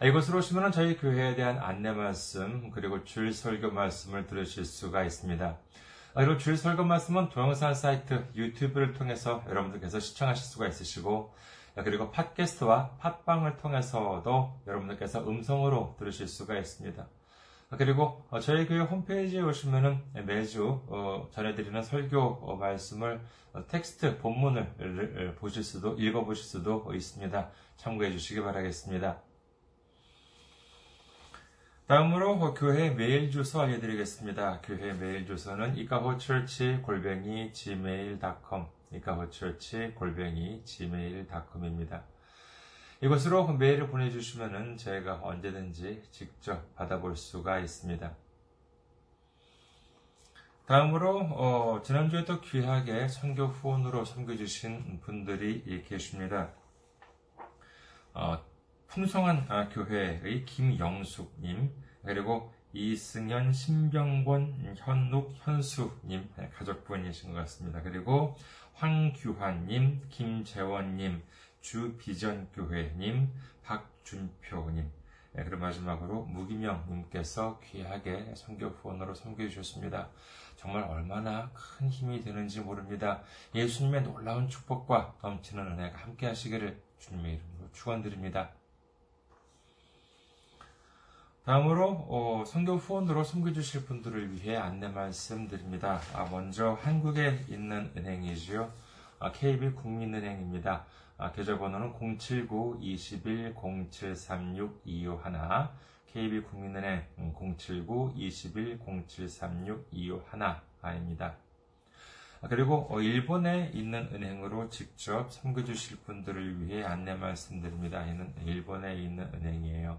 이곳으로 오시면 저희 교회에 대한 안내 말씀 그리고 줄 설교 말씀을 들으실 수가 있습니다. 그리고 줄 설교 말씀은 동영상 사이트 유튜브를 통해서 여러분들께서 시청하실 수가 있으시고 그리고 팟캐스트와 팟빵을 통해서도 여러분들께서 음성으로 들으실 수가 있습니다. 그리고 저희 교회 홈페이지에 오시면은 매주 전해드리는 설교 말씀을 텍스트 본문을 보실 수도 읽어보실 수도 있습니다. 참고해 주시기 바라겠습니다. 다음으로 교회 메일 주소 알려드리겠습니다. 교회 메일 주소는 이카호처치 골뱅이 gmail.com 이카호처치 골뱅이 gmail.com입니다. 이곳으로 메일을 보내주시면 저희가 언제든지 직접 받아볼 수가 있습니다. 다음으로 어, 지난주에 도 귀하게 선교 후원으로 섬겨주신 분들이 계십니다. 어, 풍성한 아, 교회의 김영숙님, 그리고 이승현, 신병권, 현욱, 현수님 네, 가족분이신 것 같습니다. 그리고 황규환님, 김재원님, 주비전교회님, 박준표님, 네, 그리고 마지막으로 무기명님께서 귀하게 선교 후원으로 섬겨주셨습니다. 정말 얼마나 큰 힘이 되는지 모릅니다. 예수님의 놀라운 축복과 넘치는 은혜가 함께 하시기를 주님의 이름으로 축원드립니다. 다음으로 어, 선교 후원으로 섬겨주실 분들을 위해 안내 말씀드립니다. 아, 먼저 한국에 있는 은행이지요. 아, KB 국민은행입니다. 아, 계좌번호는 079-21-0736-251 KB 국민은행 079-21-0736-251입니다. 그리고 어, 일본에 있는 은행으로 직접 섬겨주실 분들을 위해 안내 말씀드립니다. 이는 일본에 있는 은행이에요.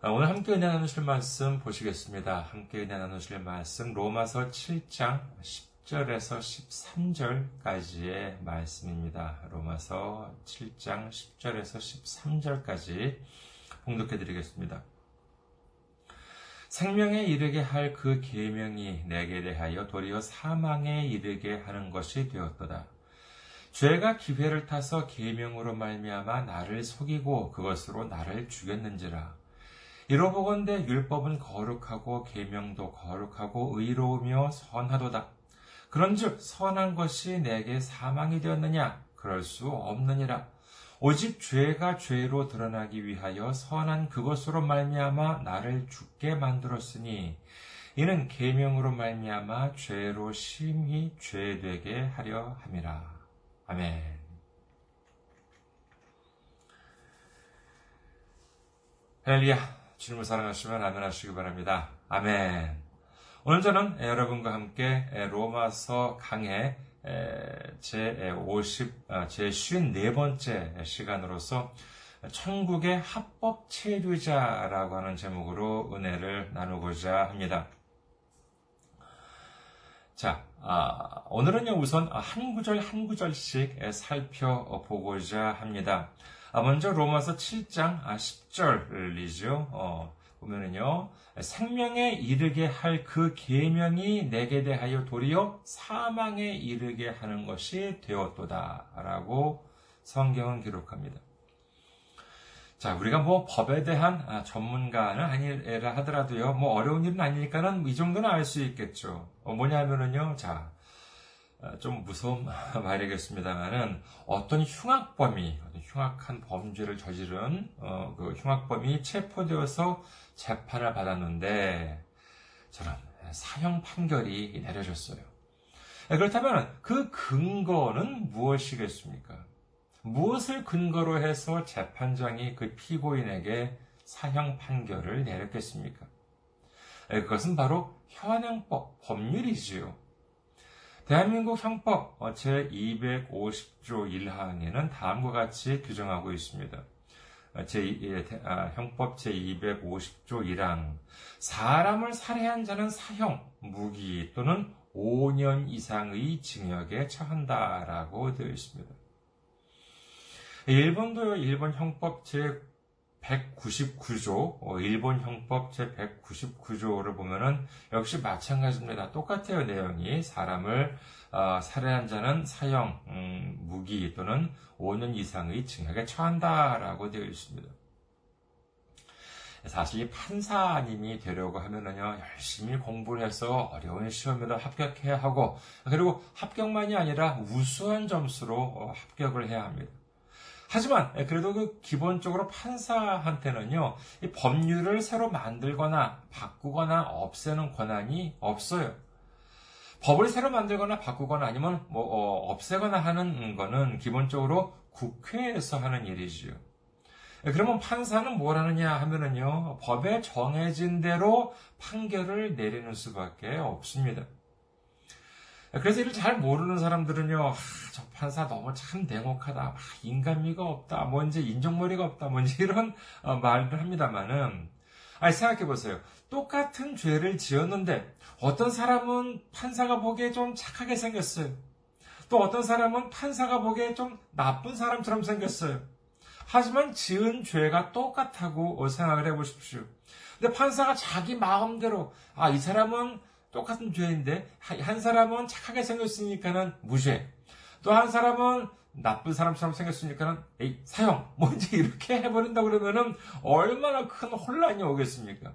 오늘 함께 은혜 나누실 말씀 보시겠습니다. 함께 은혜 나누실 말씀 로마서 7장 10절에서 13절까지의 말씀입니다. 로마서 7장 10절에서 13절까지 봉독해 드리겠습니다. 생명에 이르게 할 그 계명이 내게 대하여 도리어 사망에 이르게 하는 것이 되었도다. 죄가 기회를 타서 계명으로 말미암아 나를 속이고 그것으로 나를 죽였는지라. 이로보건대 율법은 거룩하고 계명도 거룩하고 의로우며 선하도다. 그런즉 선한 것이 내게 사망이 되었느냐? 그럴 수 없느니라. 오직 죄가 죄로 드러나기 위하여 선한 그것으로 말미암아 나를 죽게 만들었으니 이는 계명으로 말미암아 죄로 심히 죄되게 하려 함이라. 아멘. 할렐루야. 주님을 사랑하시면 아멘 하시기 바랍니다. 아멘. 오늘 저는 여러분과 함께 로마서 강의 제 50, 아, 제 54번째 시간으로서 천국의 합법 체류자라고 하는 제목으로 은혜를 나누고자 합니다. 자, 아, 오늘은요, 우선 한 구절 한 구절씩 살펴보고자 합니다. 아, 먼저 로마서 7장 10절이죠. 아, 어, 보면은요. 생명에 이르게 할 그 계명이 내게 대하여 도리어 사망에 이르게 하는 것이 되었도다라고 성경은 기록합니다. 자, 우리가 뭐 법에 대한 아, 전문가는 아니라 하더라도요, 뭐 어려운 일은 아니니까는 이 정도는 알 수 있겠죠. 어, 뭐냐면은요, 자, 어, 좀 무서운 말이겠습니다만은 어떤 흉악범이 흉악한 범죄를 저지른 어, 그 흉악범이 체포되어서 재판을 받았는데 저는 사형 판결이 내려졌어요. 그렇다면 그 근거는 무엇이겠습니까? 무엇을 근거로 해서 재판장이 그 피고인에게 사형 판결을 내렸겠습니까? 그것은 바로 현행법, 법률이지요. 대한민국 형법 제250조 1항에는 다음과 같이 규정하고 있습니다. 제, 아, 형법 제250조 1항. 사람을 살해한 자는 사형, 무기 또는 5년 이상의 징역에 처한다라고 되어 있습니다. 일본도요, 일본 형법 제 199조, 어, 일본 형법 제 199조를 보면은 역시 마찬가지입니다. 똑같아요, 내용이. 사람을 어, 살해한 자는 사형, 음, 무기 또는 5년 이상의 징역에 처한다라고 되어 있습니다. 사실 이 판사님이 되려고 하면은요, 열심히 공부를 해서 어려운 시험에도 합격해야 하고, 그리고 합격만이 아니라 우수한 점수로 어, 합격을 해야 합니다. 하지만 예, 그래도 그 기본적으로 판사한테는요 법률을 새로 만들거나 바꾸거나 없애는 권한이 없어요. 법을 새로 만들거나 바꾸거나 아니면 뭐 어, 없애거나 하는 거는 기본적으로 국회에서 하는 일이지요. 예, 그러면 판사는 뭘 하느냐 하면은요 법에 정해진 대로 판결을 내리는 수밖에 없습니다. 그래서 이를 잘 모르는 사람들은요, 아, 저 판사 너무 참 냉혹하다, 아, 인간미가 없다, 뭔지 인정머리가 없다, 뭔지 이런 어, 말을 합니다만은, 아니, 생각해보세요. 똑같은 죄를 지었는데, 어떤 사람은 판사가 보기에 좀 착하게 생겼어요. 또 어떤 사람은 판사가 보기에 좀 나쁜 사람처럼 생겼어요. 하지만 지은 죄가 똑같다고 생각을 해보십시오. 근데 판사가 자기 마음대로, 아, 이 사람은 똑같은 죄인데 한 사람은 착하게 생겼으니까는 무죄. 또 한 사람은 나쁜 사람처럼 생겼으니까는 에이 사형 뭔지 이렇게 해버린다 그러면은 얼마나 큰 혼란이 오겠습니까?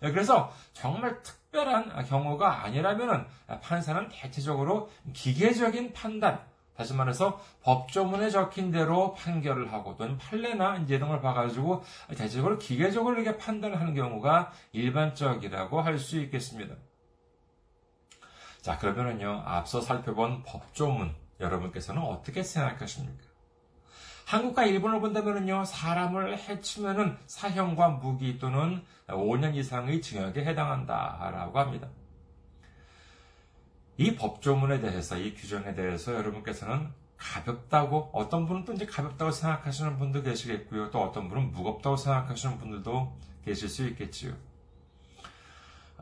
네, 그래서 정말 특별한 경우가 아니라면은 판사는 대체적으로 기계적인 판단, 다시 말해서 법조문에 적힌 대로 판결을 하고 또는 판례나 이제 이런 걸 봐가지고 대체적으로 기계적으로 이렇게 판단을 하는 경우가 일반적이라고 할 수 있겠습니다. 자, 그러면은요, 앞서 살펴본 법조문, 여러분께서는 어떻게 생각하십니까? 한국과 일본을 본다면요, 사람을 해치면은 사형과 무기 또는 5년 이상의 징역에 해당한다라고 합니다. 이 법조문에 대해서, 이 규정에 대해서 여러분께서는 가볍다고, 어떤 분은 또 이제 가볍다고 생각하시는 분도 계시겠고요. 또 어떤 분은 무겁다고 생각하시는 분들도 계실 수 있겠지요.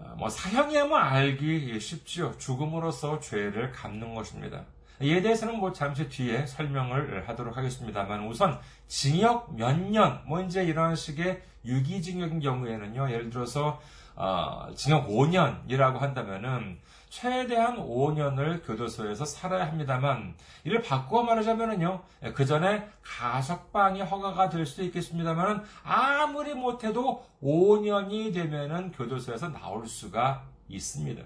어, 뭐 사형이야 뭐 알기 쉽지요. 죽음으로써 죄를 갚는 것입니다. 이에 대해서는 뭐 잠시 뒤에 설명을 하도록 하겠습니다만 우선 징역 몇 년, 뭐 이제 이런 식의 유기징역인 경우에는요, 예를 들어서 어, 징역 5년이라고 한다면은 최대한 5년을 교도소에서 살아야 합니다만 이를 바꾸어 말하자면은요 그 전에 가석방이 허가가 될 수도 있겠습니다만 아무리 못해도 5년이 되면은 교도소에서 나올 수가 있습니다.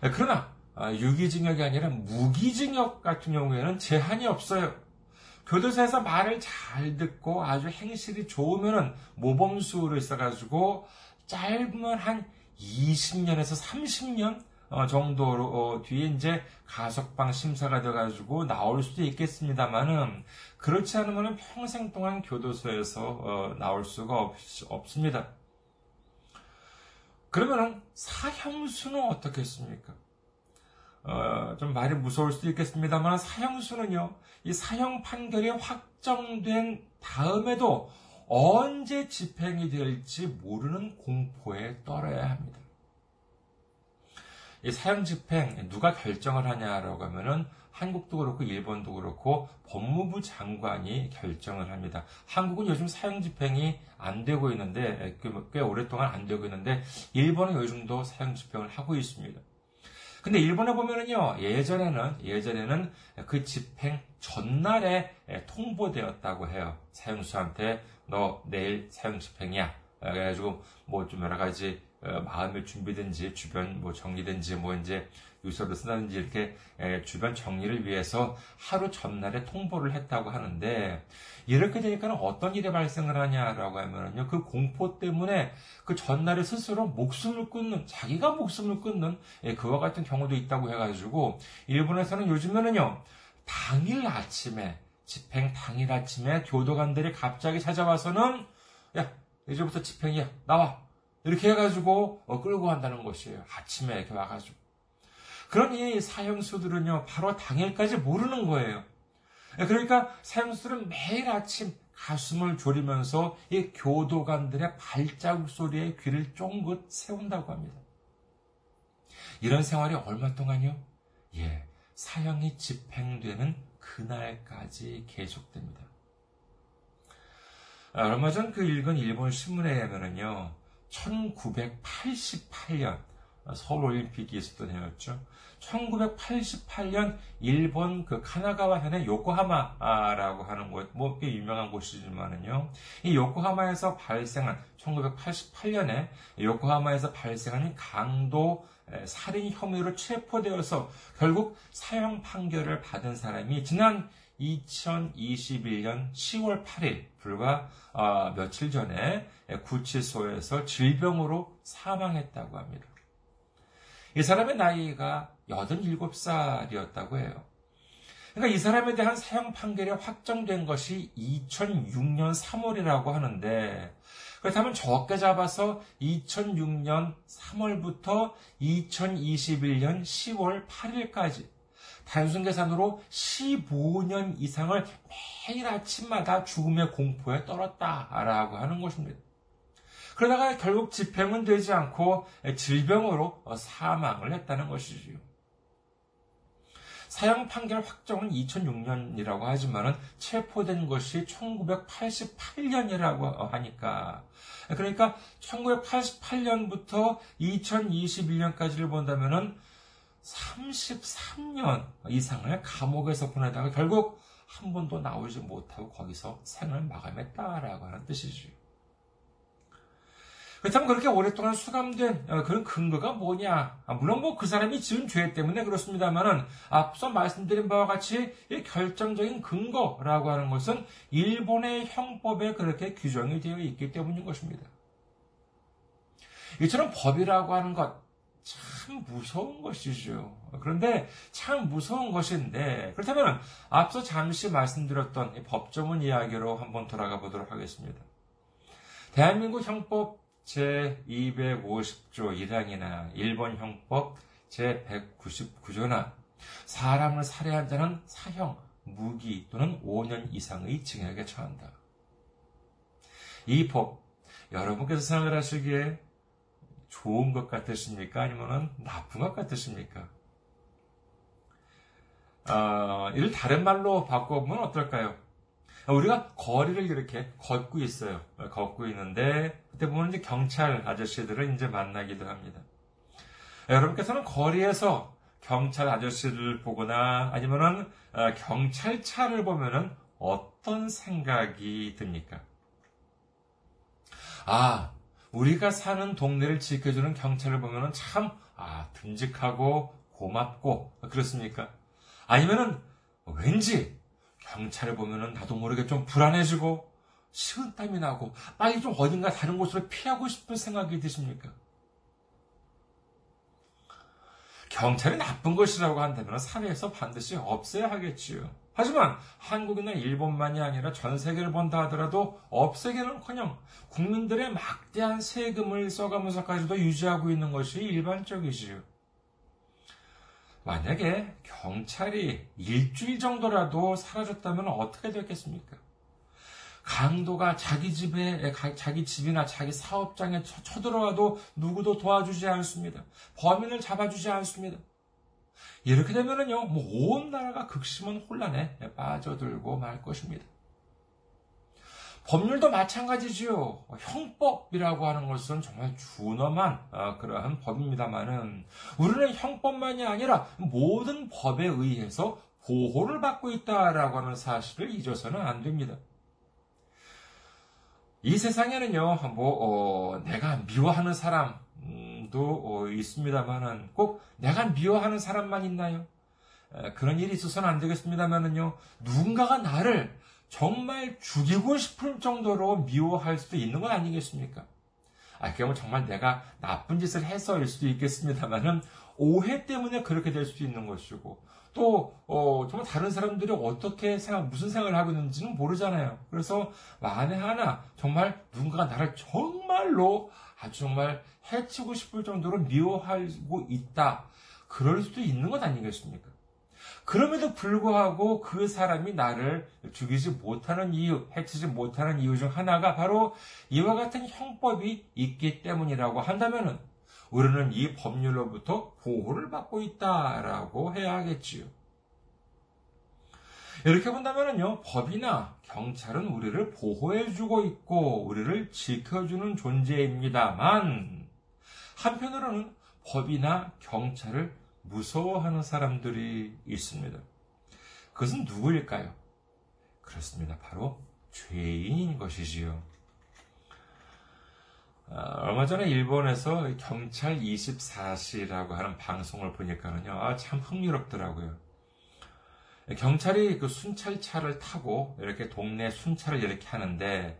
그러나 아, 유기징역이 아니라 무기징역 같은 경우에는 제한이 없어요. 교도소에서 말을 잘 듣고 아주 행실이 좋으면은 모범수로 있어가지고 짧으면 한 20년에서 30년 어, 정도로 어, 뒤에 이제 가석방 심사가 돼가지고 나올 수도 있겠습니다만은 그렇지 않으면 평생 동안 교도소에서 어, 나올 수가 없, 없습니다. 그러면은 사형수는 어떻겠습니까? 어, 좀 말이 무서울 수도 있겠습니다만 사형수는요, 이 사형 판결이 확정된 다음에도 언제 집행이 될지 모르는 공포에 떨어야 합니다. 이 사형 집행 누가 결정을 하냐라고 하면은 한국도 그렇고 일본도 그렇고 법무부 장관이 결정을 합니다. 한국은 요즘 사형 집행이 안 되고 있는데 꽤 오랫동안 안 되고 있는데 일본은 요즘도 사형 집행을 하고 있습니다. 근데 일본에 보면은요, 예전에는, 예전에는 그 집행 전날에 통보되었다고 해요. 사형수한테 너 내일 사형 집행이야. 그래가지고 뭐 좀 여러 가지 어, 마음의 준비든지 주변 뭐 정리든지 뭐 이제 유서를 쓴다든지 이렇게 주변 정리를 위해서 하루 전날에 통보를 했다고 하는데 이렇게 되니까 어떤 일이 발생을 하냐라고 하면요 그 공포 때문에 그 전날에 스스로 목숨을 끊는 자기가 목숨을 끊는 그와 같은 경우도 있다고 해가지고 일본에서는 요즘에는요 당일 아침에 집행 당일 아침에 교도관들이 갑자기 찾아와서는 야 이제부터 집행이야 나와 이렇게 해가지고 어, 끌고 간다는 것이에요 아침에 이렇게 와가지고 그러니 사형수들은요 바로 당일까지 모르는 거예요 그러니까 사형수들은 매일 아침 가슴을 졸이면서 이 교도관들의 발자국 소리에 귀를 쫑긋 세운다고 합니다. 이런 생활이 얼마 동안요? 예, 사형이 집행되는 그날까지 계속됩니다. 아, 얼마 전 그 읽은 일본 신문에 의하면요, 1988년 서울 올림픽이 있었던 해였죠. 1988년 일본 그 카나가와 현의 요코하마라고 하는 곳, 뭐 꽤 유명한 곳이지만은요. 이 요코하마에서 발생한 1988년에 요코하마에서 발생한 강도 살인 혐의로 체포되어서 결국 사형 판결을 받은 사람이 지난 2021년 10월 8일 불과 어, 며칠 전에 구치소에서 질병으로 사망했다고 합니다. 이 사람의 나이가 87살이었다고 해요. 그러니까 이 사람에 대한 사형 판결이 확정된 것이 2006년 3월이라고 하는데 그렇다면 적게 잡아서 2006년 3월부터 2021년 10월 8일까지 단순 계산으로 15년 이상을 매일 아침마다 죽음의 공포에 떨었다라고 하는 것입니다. 그러다가 결국 집행은 되지 않고 질병으로 사망을 했다는 것이지요. 사형 판결 확정은 2006년이라고 하지만 체포된 것이 1988년이라고 하니까 그러니까 1988년부터 2021년까지를 본다면은 33년 이상을 감옥에서 보내다가 결국 한 번도 나오지 못하고 거기서 생을 마감했다라고 하는 뜻이죠. 그렇다면 그렇게 오랫동안 수감된 어, 그런 근거가 뭐냐? 아, 물론 뭐 그 사람이 지은 죄 때문에 그렇습니다만은 앞서 말씀드린 바와 같이 결정적인 근거라고 하는 것은 일본의 형법에 그렇게 규정이 되어 있기 때문인 것입니다. 이처럼 법이라고 하는 것, 참 무서운 것이죠. 그런데 참 무서운 것인데, 그렇다면 앞서 잠시 말씀드렸던 법조문 이야기로 한번 돌아가 보도록 하겠습니다. 대한민국 형법 제250조 1항이나 일본 형법 제199조나 사람을 살해한 자는 사형, 무기 또는 5년 이상의 징역에 처한다. 이 법, 여러분께서 생각을 하시기에 좋은 것 같으십니까? 아니면 나쁜 것 같으십니까? 어, 이를 다른 말로 바꿔보면 어떨까요? 우리가 거리를 이렇게 걷고 있어요. 걷고 있는데 그때 보면 이제 경찰 아저씨들을 이제 만나기도 합니다. 여러분께서는 거리에서 경찰 아저씨를 보거나 아니면은 어, 경찰차를 보면은 어떤 생각이 듭니까? 아, 우리가 사는 동네를 지켜주는 경찰을 보면은 참, 아, 듬직하고 고맙고, 그렇습니까? 아니면은, 왠지, 경찰을 보면은 나도 모르게 좀 불안해지고 식은땀이 나고 빨리 좀 어딘가 다른 곳으로 피하고 싶은 생각이 드십니까? 경찰이 나쁜 것이라고 한다면 사회에서 반드시 없애야 하겠지요. 하지만 한국이나 일본만이 아니라 전 세계를 본다 하더라도 없애기는커녕 국민들의 막대한 세금을 써가면서까지도 유지하고 있는 것이 일반적이지요. 만약에 경찰이 일주일 정도라도 사라졌다면 어떻게 됐겠습니까? 강도가 자기 집에, 자기 집이나 자기 사업장에 쳐들어와도 누구도 도와주지 않습니다. 범인을 잡아주지 않습니다. 이렇게 되면은요, 뭐 온 나라가 극심한 혼란에 빠져들고 말 것입니다. 법률도 마찬가지지요. 형법이라고 하는 것은 정말 준엄한 어, 그러한 법입니다만은 우리는 형법만이 아니라 모든 법에 의해서 보호를 받고 있다라고 하는 사실을 잊어서는 안 됩니다. 이 세상에는요, 뭐, 어, 내가 미워하는 사람도 어, 있습니다만은 꼭 내가 미워하는 사람만 있나요? 에, 그런 일이 있어서는 안 되겠습니다만은요, 누군가가 나를 정말 죽이고 싶을 정도로 미워할 수도 있는 건 아니겠습니까? 아, 그게 뭐 정말 내가 나쁜 짓을 해서일 수도 있겠습니다만은 오해 때문에 그렇게 될 수도 있는 것이고, 또, 어, 정말 다른 사람들이 어떻게 생각, 무슨 생각을 하고 있는지는 모르잖아요. 그래서 만에 하나, 정말 누군가가 나를 정말로 아주 정말 해치고 싶을 정도로 미워하고 있다. 그럴 수도 있는 것 아니겠습니까? 그럼에도 불구하고 그 사람이 나를 죽이지 못하는 이유, 해치지 못하는 이유 중 하나가 바로 이와 같은 형법이 있기 때문이라고 한다면은 우리는 이 법률로부터 보호를 받고 있다라고 해야 하겠지요. 이렇게 본다면요, 법이나 경찰은 우리를 보호해주고 있고, 우리를 지켜주는 존재입니다만, 한편으로는 법이나 경찰을 무서워하는 사람들이 있습니다. 그것은 누구일까요? 그렇습니다. 바로 죄인인 것이지요. 아, 얼마 전에 일본에서 경찰 24시라고 하는 방송을 보니까는요, 아, 참 흥미롭더라고요. 경찰이 그 순찰차를 타고 이렇게 동네 순찰을 이렇게 하는데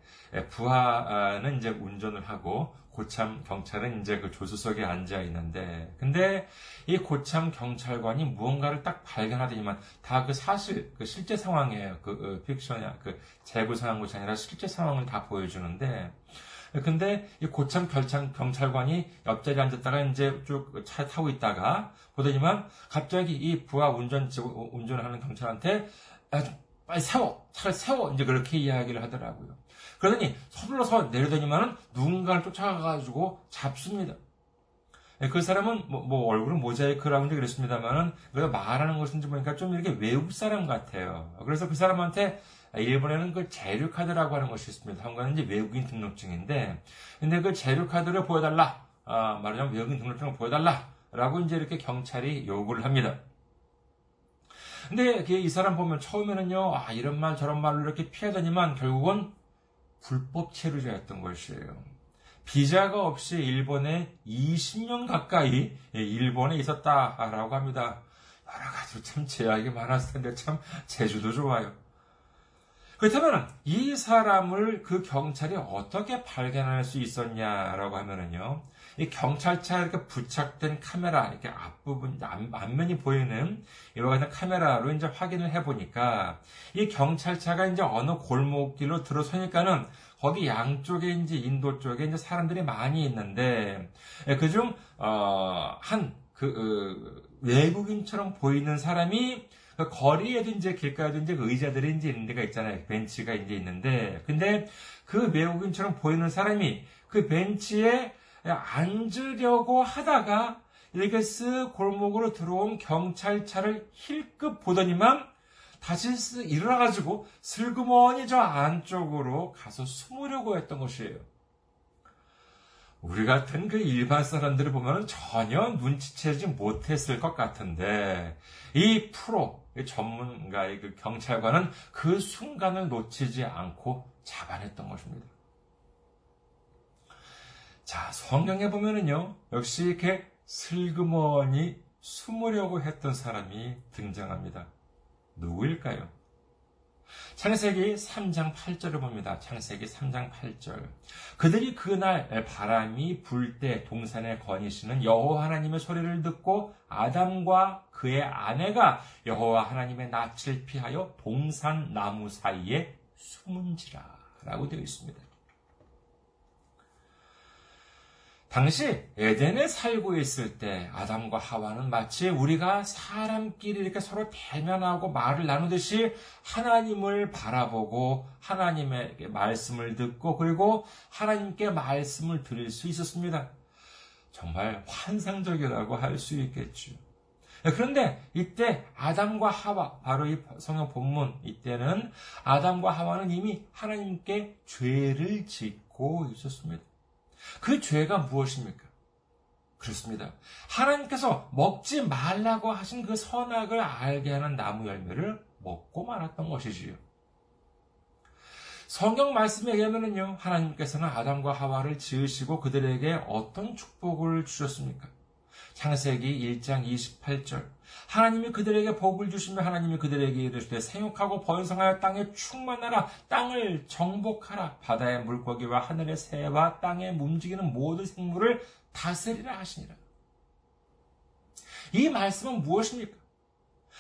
부하는 이제 운전을 하고 고참 경찰은 이제 그 조수석에 앉아 있는데, 근데 이 고참 경찰관이 무언가를 딱 발견하더니만 다 그 사실, 그 실제 상황이에요. 그, 그 픽션이야. 그 재구상한 것이 아니라 실제 상황을 다 보여주는데, 근데 이 고참 결창 경찰관이 옆자리에 앉았다가 이제 쭉 차 타고 있다가 보더니만 갑자기 이 부하 운전 운전을 하는 경찰한테 빨리 세워 차를 세워 이제 그렇게 이야기를 하더라고요. 그러더니 서둘러서 내려더니만은 누군가를 쫓아가가지고 잡습니다. 예, 그 사람은 뭐, 뭐 얼굴은 모자이크라고 이제 그랬습니다만은 그 말하는 것인지 보니까 좀 이렇게 외국 사람 같아요. 그래서 그 사람한테 일본에는 그 재료카드라고 하는 것이 있습니다. 한국은 이제 외국인 등록증인데, 근데 그 재료카드를 보여달라. 아, 말하자면 외국인 등록증을 보여달라. 라고 이제 이렇게 경찰이 요구를 합니다. 근데 이 사람 보면 처음에는요, 아, 이런 말 저런 말로 이렇게 피하더니만 결국은 불법 체류자였던 것이에요. 비자가 없이 일본에 20년 가까이 일본에 있었다라고 합니다. 여러 가지로 참 제약이 많았을 텐데 참 제주도 좋아요. 그렇다면 이 사람을 그 경찰이 어떻게 발견할 수 있었냐라고 하면은요. 이 경찰차 이렇게 부착된 카메라, 이렇게 앞부분, 앞면이 보이는 이와 같은 카메라로 이제 확인을 해 보니까 이 경찰차가 이제 어느 골목길로 들어서니까는 거기 양쪽에 이제 인도 쪽에 이제 사람들이 많이 있는데 예, 그중 어, 한그 어, 외국인처럼 보이는 사람이 그 이제 길가에도 이제 그 의자들이 이제 있는 데가 있잖아요. 벤치가 이제 있는데 근데 그 외국인처럼 보이는 사람이 그 벤치에 앉으려고 하다가 이렇게 쓱 골목으로 들어온 경찰차를 힐끗 보더니만 다시 일어나가지고 슬그머니 저 안쪽으로 가서 숨으려고 했던 것이에요. 우리 같은 그 일반 사람들을 보면 전혀 눈치채지 못했을 것 같은데, 이 프로, 이 전문가의 그 경찰관은 그 순간을 놓치지 않고 잡아냈던 것입니다. 자, 성경에 보면은요, 역시 이렇게 슬그머니 숨으려고 했던 사람이 등장합니다. 누구일까요? 창세기 3장 8절을 봅니다. 창세기 3장 8절. 그들이 그날 바람이 불 때 동산에 거니시는 여호와 하나님의 소리를 듣고 아담과 그의 아내가 여호와 하나님의 낯을 피하여 동산 나무 사이에 숨은지라 라고 되어 있습니다. 당시 에덴에 살고 있을 때 아담과 하와는 마치 우리가 사람끼리 이렇게 서로 대면하고 말을 나누듯이 하나님을 바라보고 하나님의 말씀을 듣고 그리고 하나님께 말씀을 드릴 수 있었습니다. 정말 환상적이라고 할 수 있겠죠. 그런데 이때 아담과 하와, 바로 이 성경 본문 이때는 아담과 하와는 이미 하나님께 죄를 짓고 있었습니다. 그 죄가 무엇입니까? 그렇습니다. 하나님께서 먹지 말라고 하신 그 선악을 알게 하는 나무 열매를 먹고 말았던 것이지요. 성경 말씀에 의하면요, 하나님께서는 아담과 하와를 지으시고 그들에게 어떤 축복을 주셨습니까? 창세기 1장 28절. 하나님이 그들에게 복을 주시며 하나님이 그들에게 이르시되 생육하고 번성하여 땅에 충만하라 땅을 정복하라 바다의 물고기와 하늘의 새와 땅에 움직이는 모든 생물을 다스리라 하시니라. 이 말씀은 무엇입니까?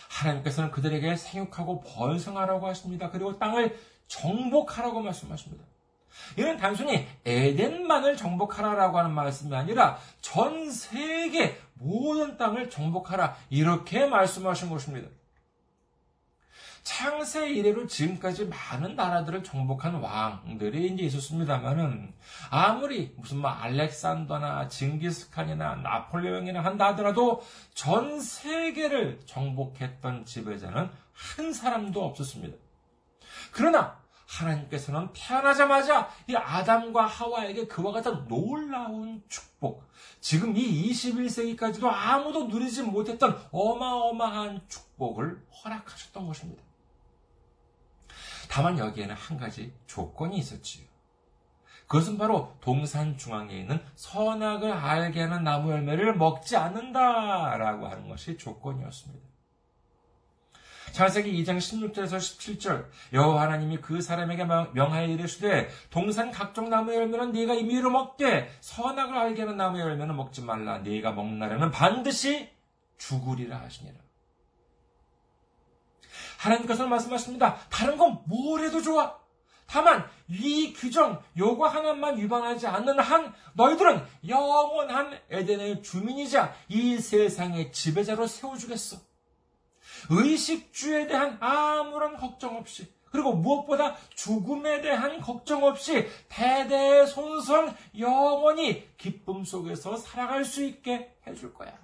하나님께서는 그들에게 생육하고 번성하라고 하십니다. 그리고 땅을 정복하라고 말씀하십니다. 이는 단순히 에덴만을 정복하라라고 하는 말씀이 아니라 전 세계 모든 땅을 정복하라 이렇게 말씀하신 것입니다. 창세 이래로 지금까지 많은 나라들을 정복한 왕들이 이제 있었습니다만은 아무리 무슨 뭐 알렉산더나 징기스칸이나 나폴레옹이나 한다 하더라도 전 세계를 정복했던 지배자는 한 사람도 없었습니다. 그러나 하나님께서는 태어나자마자 이 아담과 하와에게 그와 같은 놀라운 축복, 지금 이 21세기까지도 아무도 누리지 못했던 어마어마한 축복을 허락하셨던 것입니다. 다만 여기에는 한 가지 조건이 있었지요. 그것은 바로 동산 중앙에 있는 선악을 알게 하는 나무 열매를 먹지 않는다라고 하는 것이 조건이었습니다. 창세기 2장 16절에서 17절 여호와 하나님이 그 사람에게 명하여 이르시되 동산 각종 나무의 열매는 네가 임의로 먹되 선악을 알게 하는 나무의 열매는 먹지 말라 네가 먹는 날에는 반드시 죽으리라 하시니라. 하나님께서 말씀하십니다. 다른 건 뭘 해도 좋아. 다만 이 규정 요거 하나만 위반하지 않는 한 너희들은 영원한 에덴의 주민이자 이 세상의 지배자로 세워주겠어. 의식주에 대한 아무런 걱정 없이 그리고 무엇보다 죽음에 대한 걱정 없이 대대손손 영원히 기쁨 속에서 살아갈 수 있게 해줄 거야.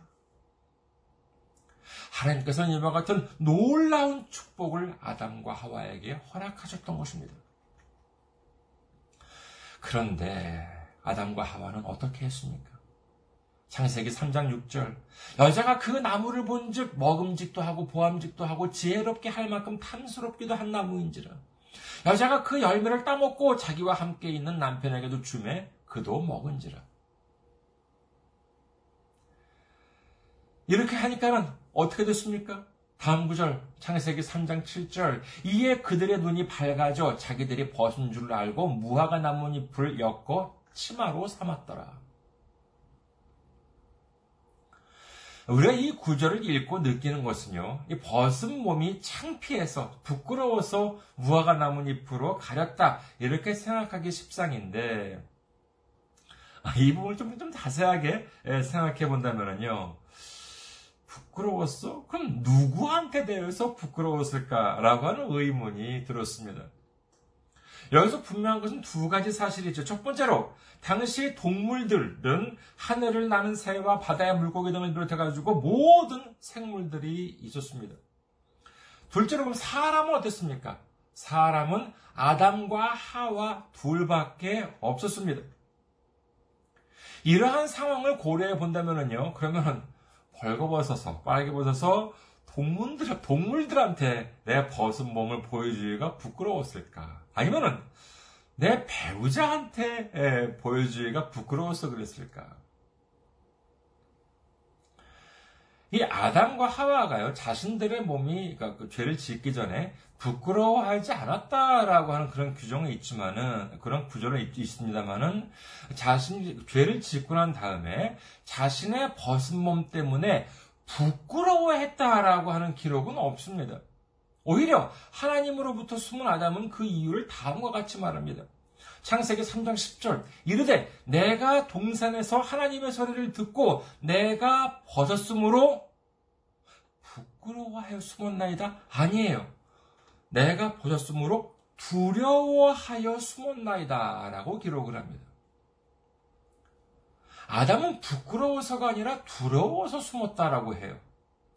하나님께서는 이와 같은 놀라운 축복을 아담과 하와에게 허락하셨던 것입니다. 그런데 아담과 하와는 어떻게 했습니까? 창세기 3장 6절. 여자가 그 나무를 본즉 먹음직도 하고 보암직도 하고 지혜롭게 할 만큼 탐스럽기도 한 나무인지라. 여자가 그 열매를 따먹고 자기와 함께 있는 남편에게도 주매 그도 먹은지라. 이렇게 하니까는 어떻게 됐습니까? 다음 구절 창세기 3장 7절 이에 그들의 눈이 밝아져 자기들이 벗은 줄 알고 무화과 나뭇잎을 엮어 치마로 삼았더라. 우리가 이 구절을 읽고 느끼는 것은요, 이 벗은 몸이 창피해서, 부끄러워서 무화과 나뭇잎으로 가렸다. 이렇게 생각하기 십상인데, 아, 이 부분을 좀, 좀 자세하게 예, 생각해 본다면요, 부끄러웠어? 그럼 누구한테 대해서 부끄러웠을까라고 하는 의문이 들었습니다. 여기서 분명한 것은 두 가지 사실이죠. 첫 번째로 당시 동물들은 하늘을 나는 새와 바다의 물고기 등을 비롯해가지고 모든 생물들이 있었습니다. 둘째로 그럼 사람은 어땠습니까? 사람은 아담과 하와 둘밖에 없었습니다. 이러한 상황을 고려해 본다면요, 그러면은 벌거벗어서 빨개벗어서 동물들, 동물들한테 내 벗은 몸을 보여주기가 부끄러웠을까? 아니면은 내 배우자한테 보여주기가 부끄러워서 그랬을까? 이 아담과 하와가요, 자신들의 몸이, 그러니까 그 죄를 짓기 전에 부끄러워하지 않았다라고 하는 그런 규정이 있지만은, 그런 구조는 있습니다만은, 자신, 죄를 짓고 난 다음에 자신의 벗은 몸 때문에 부끄러워했다라고 하는 기록은 없습니다. 오히려 하나님으로부터 숨은 아담은 그 이유를 다음과 같이 말합니다. 창세기 3장 10절 이르되 내가 동산에서 하나님의 소리를 듣고 내가 벗었으므로 부끄러워하여 숨었나이다? 아니에요. 내가 벗었으므로 두려워하여 숨었나이다 라고 기록을 합니다. 아담은 부끄러워서가 아니라 두려워서 숨었다라고 해요.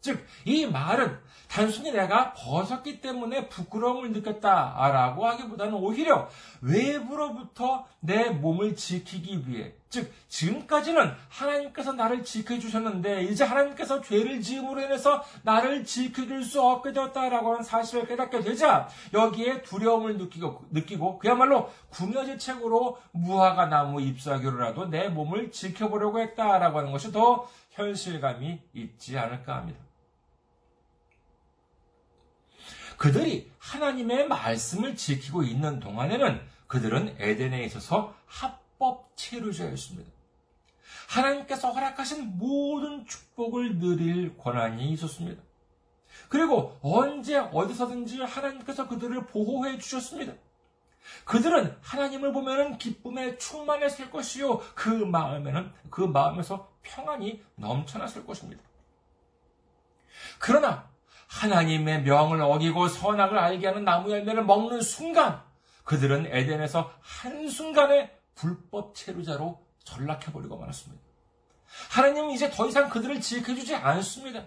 즉, 이 말은 단순히 내가 벗었기 때문에 부끄러움을 느꼈다라고 하기보다는 오히려 외부로부터 내 몸을 지키기 위해, 즉, 지금까지는 하나님께서 나를 지켜주셨는데, 이제 하나님께서 죄를 지음으로 인해서 나를 지켜줄 수 없게 되었다라고 하는 사실을 깨닫게 되자, 여기에 두려움을 느끼고, 느끼고 그야말로 궁여지 책으로 무화과 나무 잎사귀로라도 내 몸을 지켜보려고 했다라고 하는 것이 더 현실감이 있지 않을까 합니다. 그들이 하나님의 말씀을 지키고 있는 동안에는 그들은 에덴에 있어서 합 합법 체류자였습니다. 하나님께서 허락하신 모든 축복을 누릴 권한이 있었습니다. 그리고 언제 어디서든지 하나님께서 그들을 보호해 주셨습니다. 그들은 하나님을 보면은 기쁨에 충만했을 것이요. 그 마음에는, 그 마음에서 평안이 넘쳐났을 것입니다. 그러나 하나님의 명을 어기고 선악을 알게 하는 나무 열매를 먹는 순간 그들은 에덴에서 한순간에 불법 체류자로 전락해버리고 말았습니다. 하나님은 이제 더 이상 그들을 지켜주지 않습니다.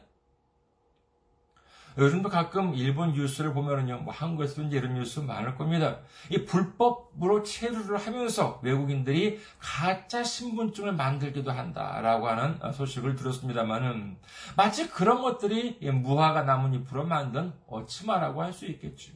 요즘도 가끔 일본 뉴스를 보면은요, 뭐 한국에서도 이제 이런 뉴스 많을 겁니다. 이 불법으로 체류를 하면서 외국인들이 가짜 신분증을 만들기도 한다라고 하는 소식을 들었습니다만은 마치 그런 것들이 무화과 나뭇잎으로 만든 어치마라고 할 수 있겠죠.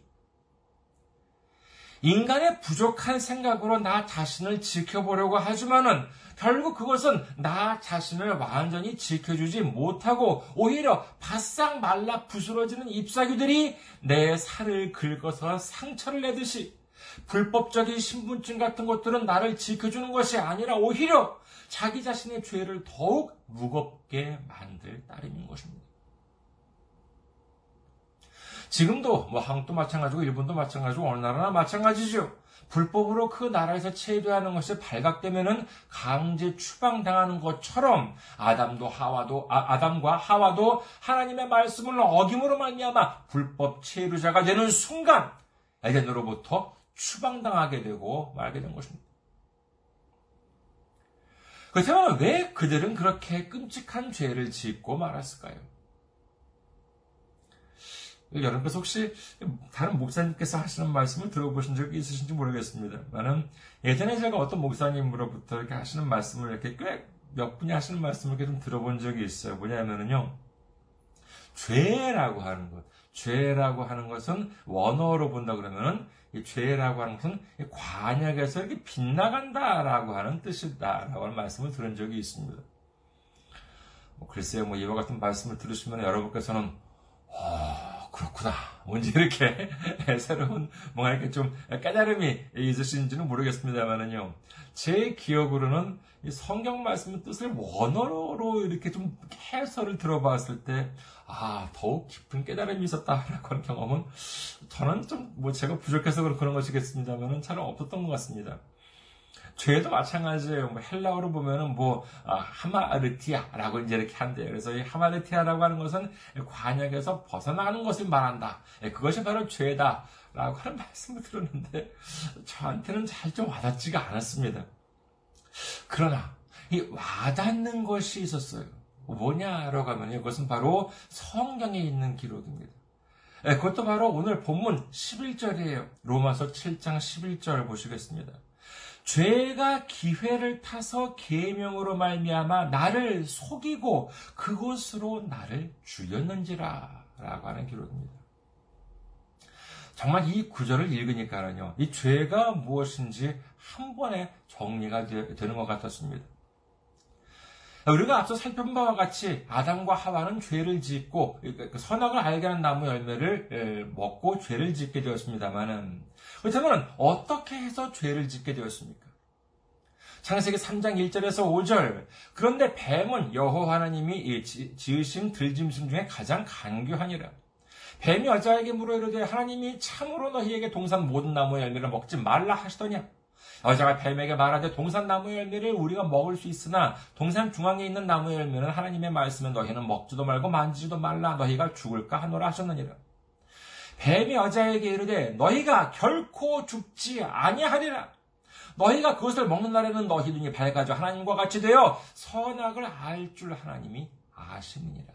인간의 부족한 생각으로 나 자신을 지켜보려고 하지만은 결국 그것은 나 자신을 완전히 지켜주지 못하고 오히려 바싹 말라 부스러지는 잎사귀들이 내 살을 긁어서 상처를 내듯이 불법적인 신분증 같은 것들은 나를 지켜주는 것이 아니라 오히려 자기 자신의 죄를 더욱 무겁게 만들 따름인 것입니다. 지금도 뭐 한국도 마찬가지고 일본도 마찬가지고 어느 나라나 마찬가지죠. 불법으로 그 나라에서 체류하는 것이 발각되면은 강제 추방당하는 것처럼 아담도 하와도 아, 담과 하와도 하나님의 말씀을 어김으로 말미암아 불법 체류자가 되는 순간 에덴으로부터 추방당하게 되고 말게 된 것입니다. 그렇다면 왜 그들은 그렇게 끔찍한 죄를 짓고 말았을까요? 여러분께서 혹시 다른 목사님께서 하시는 말씀을 들어보신 적이 있으신지 모르겠습니다. 나는 예전에 제가 어떤 목사님으로부터 이렇게 하시는 말씀을 이렇게 꽤 몇 분이 하시는 말씀을 이렇게 좀 들어본 적이 있어요. 뭐냐면은요. 죄라고 하는 것. 죄라고 하는 것은 원어로 본다 그러면은 이 죄라고 하는 것은 관역에서 이렇게 빗나간다라고 하는 뜻이다라고 하는 말씀을 들은 적이 있습니다. 뭐 글쎄요, 뭐 이와 같은 말씀을 들으시면 여러분께서는 와, 그렇구나. 뭔지 이렇게 새로운 뭔가 이렇게 좀 깨달음이 있으신지는 모르겠습니다만은요. 제 기억으로는 이 성경 말씀의 뜻을 원어로 이렇게 좀 해설을 들어봤을 때, 아, 더욱 깊은 깨달음이 있었다라고 하는 경험은 저는 좀 뭐 제가 부족해서 그런 것이겠습니다만은 잘 없었던 것 같습니다. 죄도 마찬가지예요. 뭐 헬라어로 보면은 뭐 아, 하마르티아라고 이제 이렇게 한대요. 그래서 이 하마르티아라고 하는 것은 관역에서 벗어나는 것을 말한다. 예, 그것이 바로 죄다라고 하는 말씀을 들었는데 저한테는 잘 좀 와닿지가 않았습니다. 그러나 이 와닿는 것이 있었어요. 뭐냐라고 하면 이것은 바로 성경에 있는 기록입니다. 예, 그것도 바로 오늘 본문 11절이에요. 로마서 7장 11절 보시겠습니다. 죄가 기회를 타서 계명으로 말미암아 나를 속이고 그곳으로 나를 죽였는지라라고 하는 기록입니다. 정말 이 구절을 읽으니까는요, 이 죄가 무엇인지 한 번에 정리가 되는 것 같았습니다. 우리가 앞서 살펴본 바와 같이 아담과 하와는 죄를 짓고 그 선악을 알게 하는 나무 열매를 먹고 죄를 짓게 되었습니다만은 그렇다면 어떻게 해서 죄를 짓게 되었습니까? 창세기 3장 1절에서 5절. 그런데 뱀은 여호와 하나님이 지으신 들짐승 중에 가장 간교하니라. 뱀이 여자에게 물어 이르되 하나님이 참으로 너희에게 동산 모든 나무 열매를 먹지 말라 하시더냐. 여자가 뱀에게 말하되 동산 나무 열매를 우리가 먹을 수 있으나 동산 중앙에 있는 나무 열매는 하나님의 말씀에 너희는 먹지도 말고 만지지도 말라 너희가 죽을까 하노라 하셨느니라. 뱀이 여자에게 이르되 너희가 결코 죽지 아니하리라. 너희가 그것을 먹는 날에는 너희 눈이 밝아져 하나님과 같이 되어 선악을 알 줄 하나님이 아시느니라.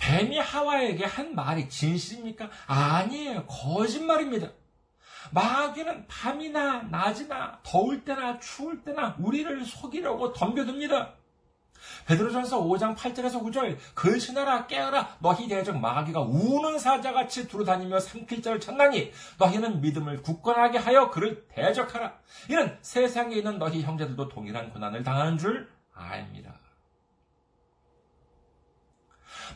뱀이 하와에게 한 말이 진실입니까? 아니에요. 거짓말입니다. 마귀는 밤이나 낮이나 더울 때나 추울 때나 우리를 속이려고 덤벼듭니다. 베드로전서 5장 8절에서 9절 근신하라 깨어라 너희 대적 마귀가 우는 사자같이 두루다니며 삼킬 자를 찾나니 너희는 믿음을 굳건하게 하여 그를 대적하라 이는 세상에 있는 너희 형제들도 동일한 고난을 당하는 줄 압니다.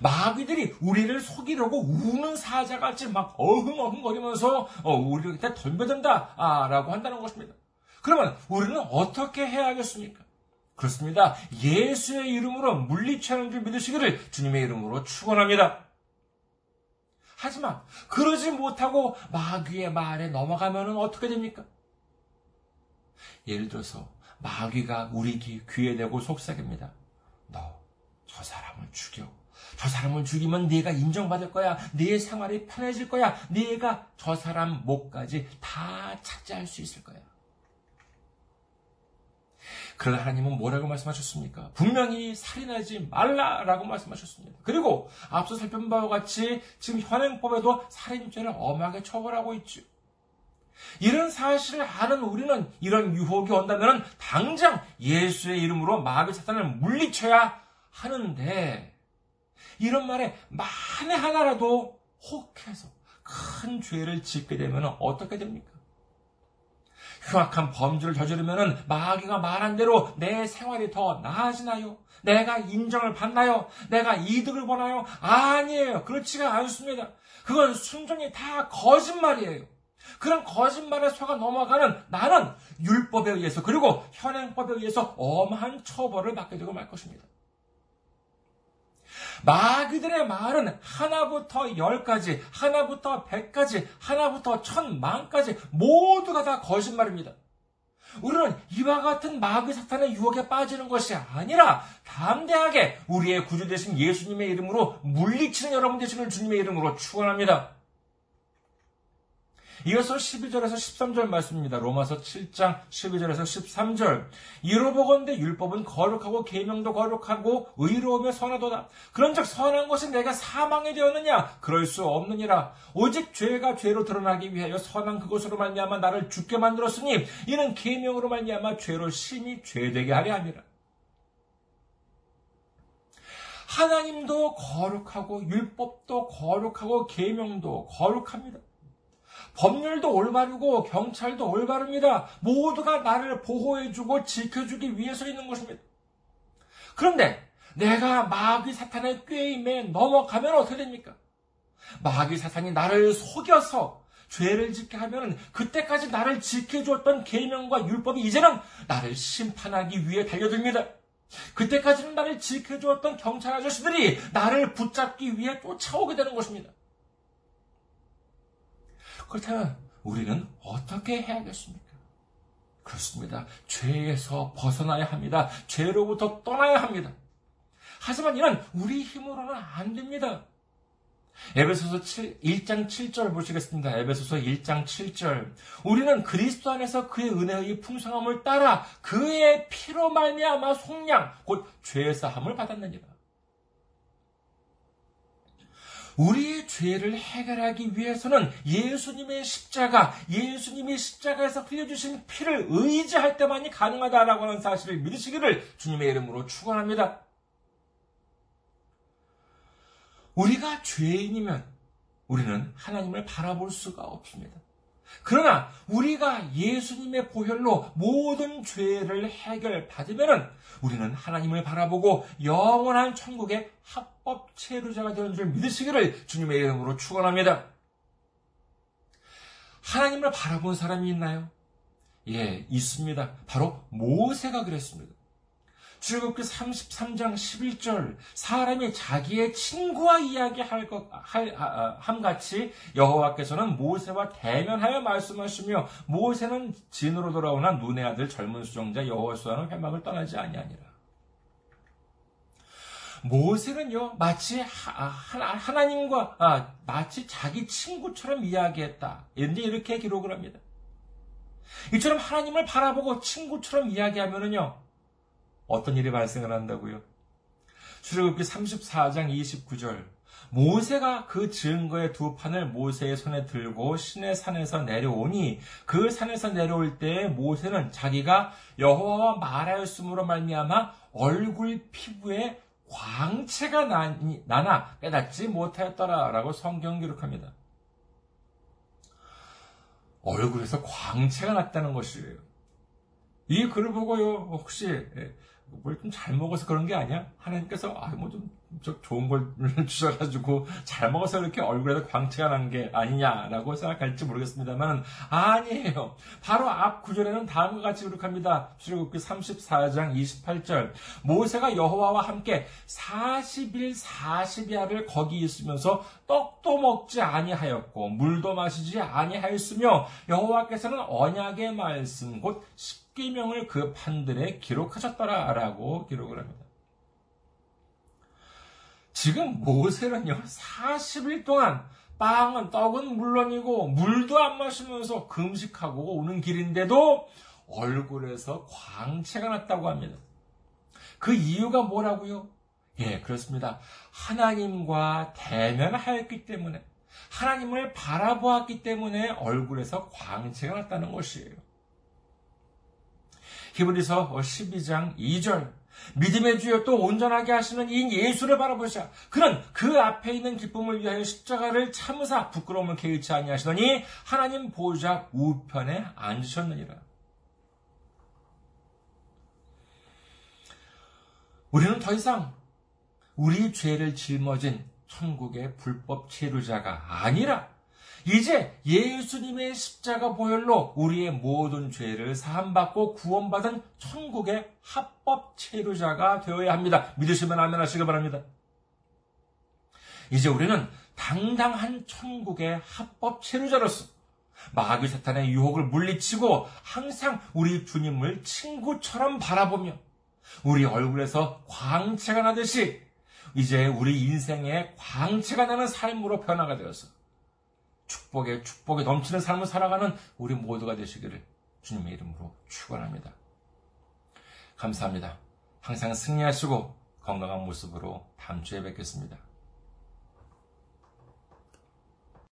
마귀들이 우리를 속이려고 우는 사자같이 막 어흥어흥거리면서 어, 우리한테 덤벼든다라고 한다는 것입니다. 그러면 우리는 어떻게 해야 하겠습니까? 그렇습니다. 예수의 이름으로 물리치는 줄 믿으시기를 주님의 이름으로 축원합니다. 하지만 그러지 못하고 마귀의 말에 넘어가면 어떻게 됩니까? 예를 들어서 마귀가 우리 귀에 대고 속삭입니다. 너 저 사람을 죽여. 저 사람을 죽이면 네가 인정받을 거야. 네 생활이 편해질 거야. 네가 저 사람 목까지 다 차지할 수 있을 거야. 그러나 하나님은 뭐라고 말씀하셨습니까? 분명히 살인하지 말라라고 말씀하셨습니다. 그리고 앞서 살펴본 바와 같이 지금 현행법에도 살인죄를 엄하게 처벌하고 있죠. 이런 사실을 아는 우리는 이런 유혹이 온다면 당장 예수의 이름으로 마귀 사탄을 물리쳐야 하는데 이런 말에 만에 하나라도 혹해서 큰 죄를 짓게 되면 어떻게 됩니까? 흉악한 범죄를 저지르면 마귀가 말한 대로 내 생활이 더 나아지나요? 내가 인정을 받나요? 내가 이득을 보나요? 아니에요. 그렇지가 않습니다. 그건 순전히 다 거짓말이에요. 그런 거짓말에 속아 넘어가는 나는 율법에 의해서 그리고 현행법에 의해서 엄한 처벌을 받게 되고 말 것입니다. 마귀들의 말은 하나부터 열까지, 하나부터 백까지, 하나부터 천만까지 모두가 다 거짓말입니다. 우리는 이와 같은 마귀 사탄의 유혹에 빠지는 것이 아니라 담대하게 우리의 구주 되신 예수님의 이름으로 물리치는 여러분 되시는 주님의 이름으로 축원합니다. 이어서 12절에서 13절 말씀입니다. 로마서 7장 12절에서 13절. 이로 보건대 율법은 거룩하고 계명도 거룩하고 의로우며 선하도다. 그런즉 선한 것이 내가 사망이 되었느냐? 그럴 수 없느니라. 오직 죄가 죄로 드러나기 위하여 선한 그것으로 말미암아 나를 죽게 만들었으니 이는 계명으로 말미암아 죄로 심히 죄되게 하려 함이라. 하나님도 거룩하고 율법도 거룩하고 계명도 거룩합니다. 법률도 올바르고 경찰도 올바릅니다. 모두가 나를 보호해주고 지켜주기 위해서 있는 것입니다. 그런데 내가 마귀 사탄의 꾀임에 넘어가면 어떻게 됩니까? 마귀 사탄이 나를 속여서 죄를 짓게 하면 그때까지 나를 지켜주었던 계명과 율법이 이제는 나를 심판하기 위해 달려듭니다. 그때까지는 나를 지켜주었던 경찰 아저씨들이 나를 붙잡기 위해 쫓아오게 되는 것입니다. 그렇다면 우리는 어떻게 해야겠습니까? 그렇습니다. 죄에서 벗어나야 합니다. 죄로부터 떠나야 합니다. 하지만 이는 우리 힘으로는 안 됩니다. 에베소서 7, 1장 7절 보시겠습니다. 에베소서 1장 7절. 우리는 그리스도 안에서 그의 은혜의 풍성함을 따라 그의 피로 말미암아 속량 곧 죄사함을 받았느니라. 우리의 죄를 해결하기 위해서는 예수님의 십자가, 예수님이 십자가에서 흘려주신 피를 의지할 때만이 가능하다라고 하는 사실을 믿으시기를 주님의 이름으로 축원합니다. 우리가 죄인이면 우리는 하나님을 바라볼 수가 없습니다. 그러나 우리가 예수님의 보혈로 모든 죄를 해결받으면 우리는 하나님을 바라보고 영원한 천국의 합법 체류자가 되는 줄 믿으시기를 주님의 이름으로 축원합니다. 하나님을 바라본 사람이 있나요? 예, 있습니다. 바로 모세가 그랬습니다. 출국기 33장 11절 사람이 자기의 친구와 이야기할 것 할, 함같이 여호와께서는 모세와 대면하여 말씀하시며 모세는 진으로 돌아오나 눈의 아들 젊은 수종자 여호와수와는 회막을 떠나지 아니하니라. 모세는요 마치 하, 나 님과 아, 마치 자기 친구처럼 이야기했다. 이렇게 기록을 합니다. 이처럼 하나님을 바라보고 친구처럼 이야기하면은요 어떤 일이 발생을 한다고요? 출애굽기 34장 29절 모세가 그 증거의 두 판을 모세의 손에 들고 신의 산에서 내려오니 그 산에서 내려올 때 모세는 자기가 여호와와 말하였으므로 말미암아 얼굴 피부에 광채가 나나 깨닫지 못하였더라라고 성경 기록합니다. 얼굴에서 광채가 났다는 것이에요. 이 글을 보고요, 혹시 뭘 좀 잘 먹어서 그런 게 아니야? 하나님께서 아 뭐좀 좋은 걸 주셔가지고 잘 먹어서 이렇게 얼굴에서 광채가 난 게 아니냐라고 생각할지 모르겠습니다만 아니에요. 바로 앞 구절에는 다음과 같이 기록합니다. 출애굽기 34장 28절 모세가 여호와와 함께 40일 40야를 거기 있으면서 떡도 먹지 아니하였고 물도 마시지 아니하였으며 여호와께서는 언약의 말씀 곧 십계명을 그 판들에 기록하셨더라라고 기록을 합니다. 지금 모세는요, 40일 동안 빵은, 떡은 물론이고, 물도 안 마시면서 금식하고 오는 길인데도 얼굴에서 광채가 났다고 합니다. 그 이유가 뭐라고요? 예, 그렇습니다. 하나님과 대면하였기 때문에, 하나님을 바라보았기 때문에 얼굴에서 광채가 났다는 것이에요. 히브리서 12장 2절 믿음의 주여 또 온전하게 하시는 이 예수를 바라보자. 그는 그 앞에 있는 기쁨을 위하여 십자가를 참으사 부끄러움을 개의치 아니하시더니 하나님 보좌 우편에 앉으셨느니라. 우리는 더 이상 우리 죄를 짊어진 천국의 불법 체류자가 아니라 이제 예수님의 십자가 보혈로 우리의 모든 죄를 사함받고 구원받은 천국의 합법 체류자가 되어야 합니다. 믿으시면 아멘 하시기 바랍니다. 이제 우리는 당당한 천국의 합법 체류자로서 마귀 사탄의 유혹을 물리치고 항상 우리 주님을 친구처럼 바라보며 우리 얼굴에서 광채가 나듯이 이제 우리 인생에 광채가 나는 삶으로 변화가 되어서 축복에 축복에 넘치는 삶을 살아가는 우리 모두가 되시기를 주님의 이름으로 축원합니다. 감사합니다. 항상 승리하시고 건강한 모습으로 다음 주에 뵙겠습니다.